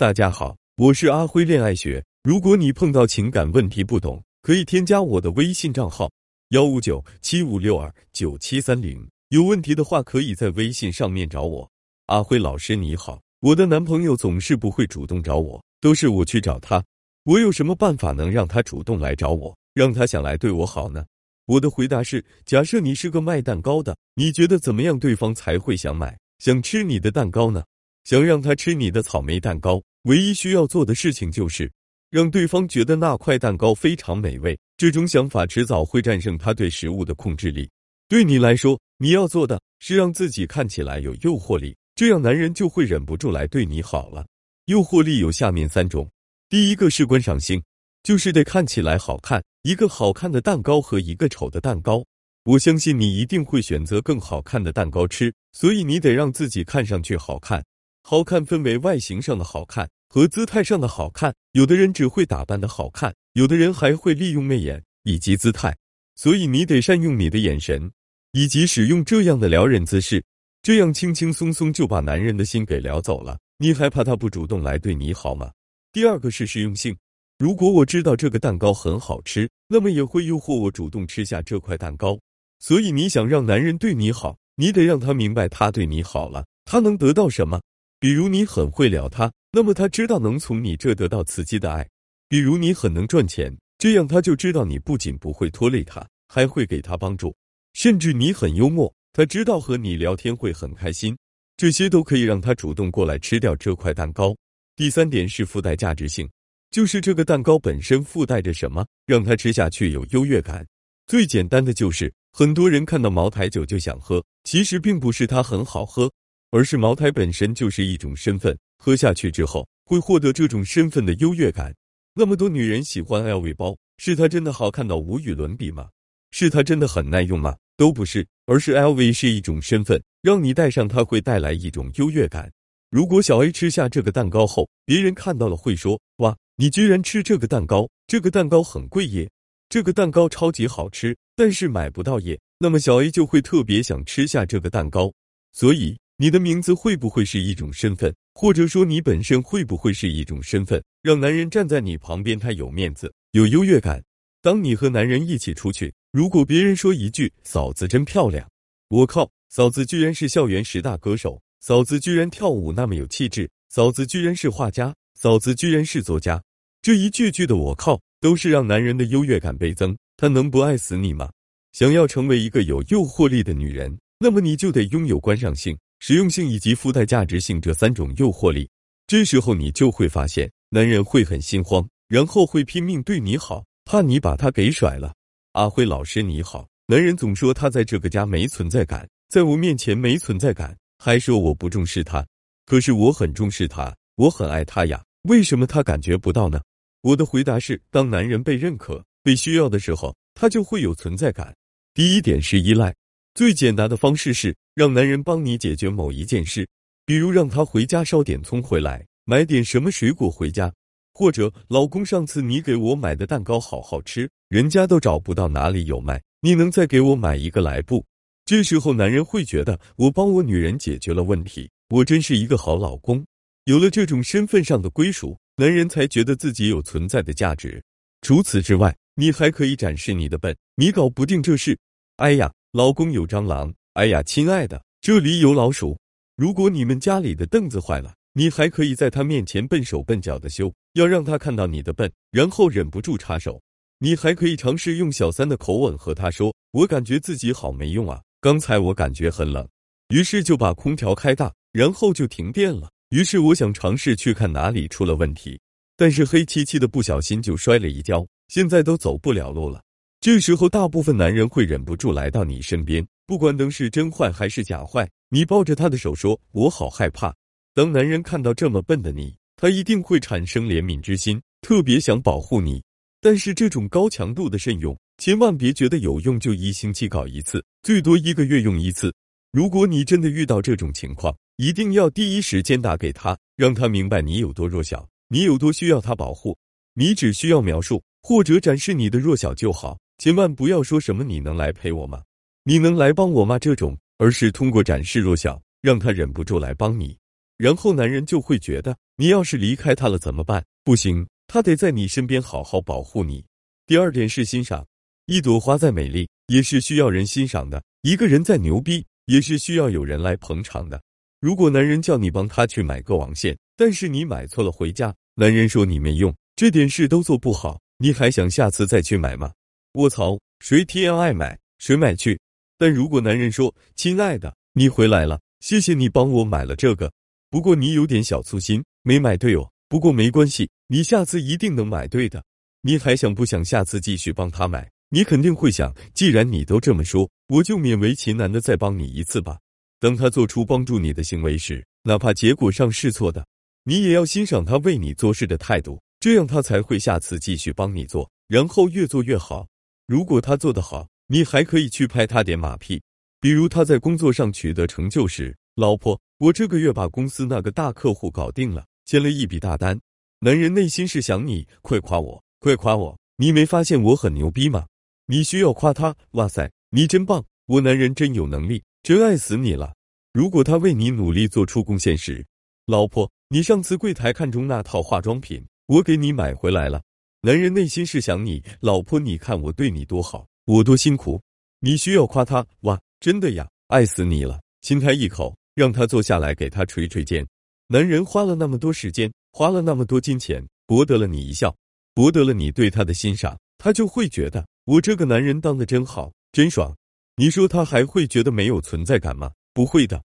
大家好，我是阿辉恋爱学。如果你碰到情感问题不懂，可以添加我的微信账号幺五九七五六二九七三零。有问题的话，可以在微信上面找我。阿辉老师你好，我的男朋友总是不会主动找我，都是我去找他。我有什么办法能让他主动来找我，让他想来对我好呢？我的回答是：假设你是个卖蛋糕的，你觉得怎么样对方才会想买、想吃你的蛋糕呢？想让他吃你的草莓蛋糕？唯一需要做的事情就是让对方觉得那块蛋糕非常美味。这种想法迟早会战胜他对食物的控制力。对你来说，你要做的是让自己看起来有诱惑力，这样男人就会忍不住来对你好了。诱惑力有下面三种：第一个是观赏性，就是得看起来好看。一个好看的蛋糕和一个丑的蛋糕，我相信你一定会选择更好看的蛋糕吃。所以你得让自己看上去好看。好看分为外形上的好看和姿态上的好看。有的人只会打扮的好看，有的人还会利用媚眼以及姿态。所以你得善用你的眼神，以及使用这样的撩人姿势，这样轻轻松松就把男人的心给撩走了。你还怕他不主动来对你好吗？第二个是实用性。如果我知道这个蛋糕很好吃，那么也会诱惑我主动吃下这块蛋糕。所以你想让男人对你好，你得让他明白他对你好了，他能得到什么。比如你很会聊他，那么他知道能从你这得到刺激的爱；比如你很能赚钱，这样他就知道你不仅不会拖累他，还会给他帮助；甚至你很幽默，他知道和你聊天会很开心，这些都可以让他主动过来吃掉这块蛋糕。第三点是附带价值性，就是这个蛋糕本身附带着什么，让他吃下去有优越感。最简单的就是，很多人看到茅台酒就想喝，其实并不是它很好喝。而是茅台本身就是一种身份，喝下去之后会获得这种身份的优越感。那么多女人喜欢 LV 包，是它真的好看到无与伦比吗？是它真的很耐用吗？都不是，而是 LV 是一种身份，让你戴上它会带来一种优越感。如果小 A 吃下这个蛋糕后，别人看到了会说：“哇，你居然吃这个蛋糕？这个蛋糕很贵耶，这个蛋糕超级好吃，但是买不到耶。”那么小 A 就会特别想吃下这个蛋糕，所以。你的名字会不会是一种身份，或者说你本身会不会是一种身份，让男人站在你旁边，他有面子，有优越感。当你和男人一起出去，如果别人说一句“嫂子真漂亮”，我靠，嫂子居然是校园十大歌手，嫂子居然跳舞那么有气质，嫂子居然是画家，嫂子居然是作家，这一句句的我靠，都是让男人的优越感倍增。他能不爱死你吗？想要成为一个有诱惑力的女人，那么你就得拥有观赏性。实用性以及附带价值性这三种诱惑力，这时候你就会发现，男人会很心慌，然后会拼命对你好，怕你把他给甩了。阿辉老师你好，男人总说他在这个家没存在感，在我面前没存在感，还说我不重视他，可是我很重视他，我很爱他呀，为什么他感觉不到呢？我的回答是，当男人被认可、被需要的时候，他就会有存在感。第一点是依赖。最简单的方式是让男人帮你解决某一件事，比如让他回家烧点葱回来，买点什么水果回家，或者老公上次你给我买的蛋糕好好吃，人家都找不到哪里有卖，你能再给我买一个来不？这时候男人会觉得我帮我女人解决了问题，我真是一个好老公。有了这种身份上的归属，男人才觉得自己有存在的价值。除此之外，你还可以展示你的笨，你搞不定这事，哎呀。老公有蟑螂，哎呀，亲爱的，这里有老鼠。如果你们家里的凳子坏了，你还可以在他面前笨手笨脚的修，要让他看到你的笨，然后忍不住插手。你还可以尝试用小三的口吻和他说：“我感觉自己好没用啊，刚才我感觉很冷，于是就把空调开大，然后就停电了。于是我想尝试去看哪里出了问题，但是黑漆漆的，不小心就摔了一跤，现在都走不了路了。”这时候，大部分男人会忍不住来到你身边，不管灯是真坏还是假坏，你抱着他的手说：“我好害怕。”当男人看到这么笨的你，他一定会产生怜悯之心，特别想保护你。但是这种高强度的慎用，千万别觉得有用就一星期搞一次，最多一个月用一次。如果你真的遇到这种情况，一定要第一时间打给他，让他明白你有多弱小，你有多需要他保护。你只需要描述或者展示你的弱小就好。千万不要说什么“你能来陪我吗？你能来帮我吗？”这种，而是通过展示弱小，让他忍不住来帮你，然后男人就会觉得你要是离开他了怎么办？不行，他得在你身边好好保护你。第二点是欣赏，一朵花再美丽，也是需要人欣赏的；一个人再牛逼，也是需要有人来捧场的。如果男人叫你帮他去买个网线，但是你买错了回家，男人说你没用，这点事都做不好，你还想下次再去买吗？卧槽，谁天爱买谁买去。但如果男人说：“亲爱的，你回来了，谢谢你帮我买了这个，不过你有点小粗心，没买对哦。不过没关系，你下次一定能买对的。”你还想不想下次继续帮他买？你肯定会想，既然你都这么说，我就勉为其难的再帮你一次吧。等他做出帮助你的行为时，哪怕结果上是错的，你也要欣赏他为你做事的态度，这样他才会下次继续帮你做，然后越做越好。如果他做得好，你还可以去拍他点马屁，比如他在工作上取得成就时，老婆，我这个月把公司那个大客户搞定了，签了一笔大单。男人内心是想你，快夸我。快夸我！你没发现我很牛逼吗？你需要夸他。哇塞，你真棒！我男人真有能力，真爱死你了。如果他为你努力做出贡献时，老婆，你上次柜台看中那套化妆品，我给你买回来了。男人内心是想你，老婆，你看我对你多好，我多辛苦。你需要夸他。哇，真的呀，爱死你了！亲他一口，让他坐下来，给他捶捶肩。男人花了那么多时间，花了那么多金钱，博得了你一笑。博得了你对他的欣赏，他就会觉得我这个男人当的真好，真爽。你说他还会觉得没有存在感吗？不会的。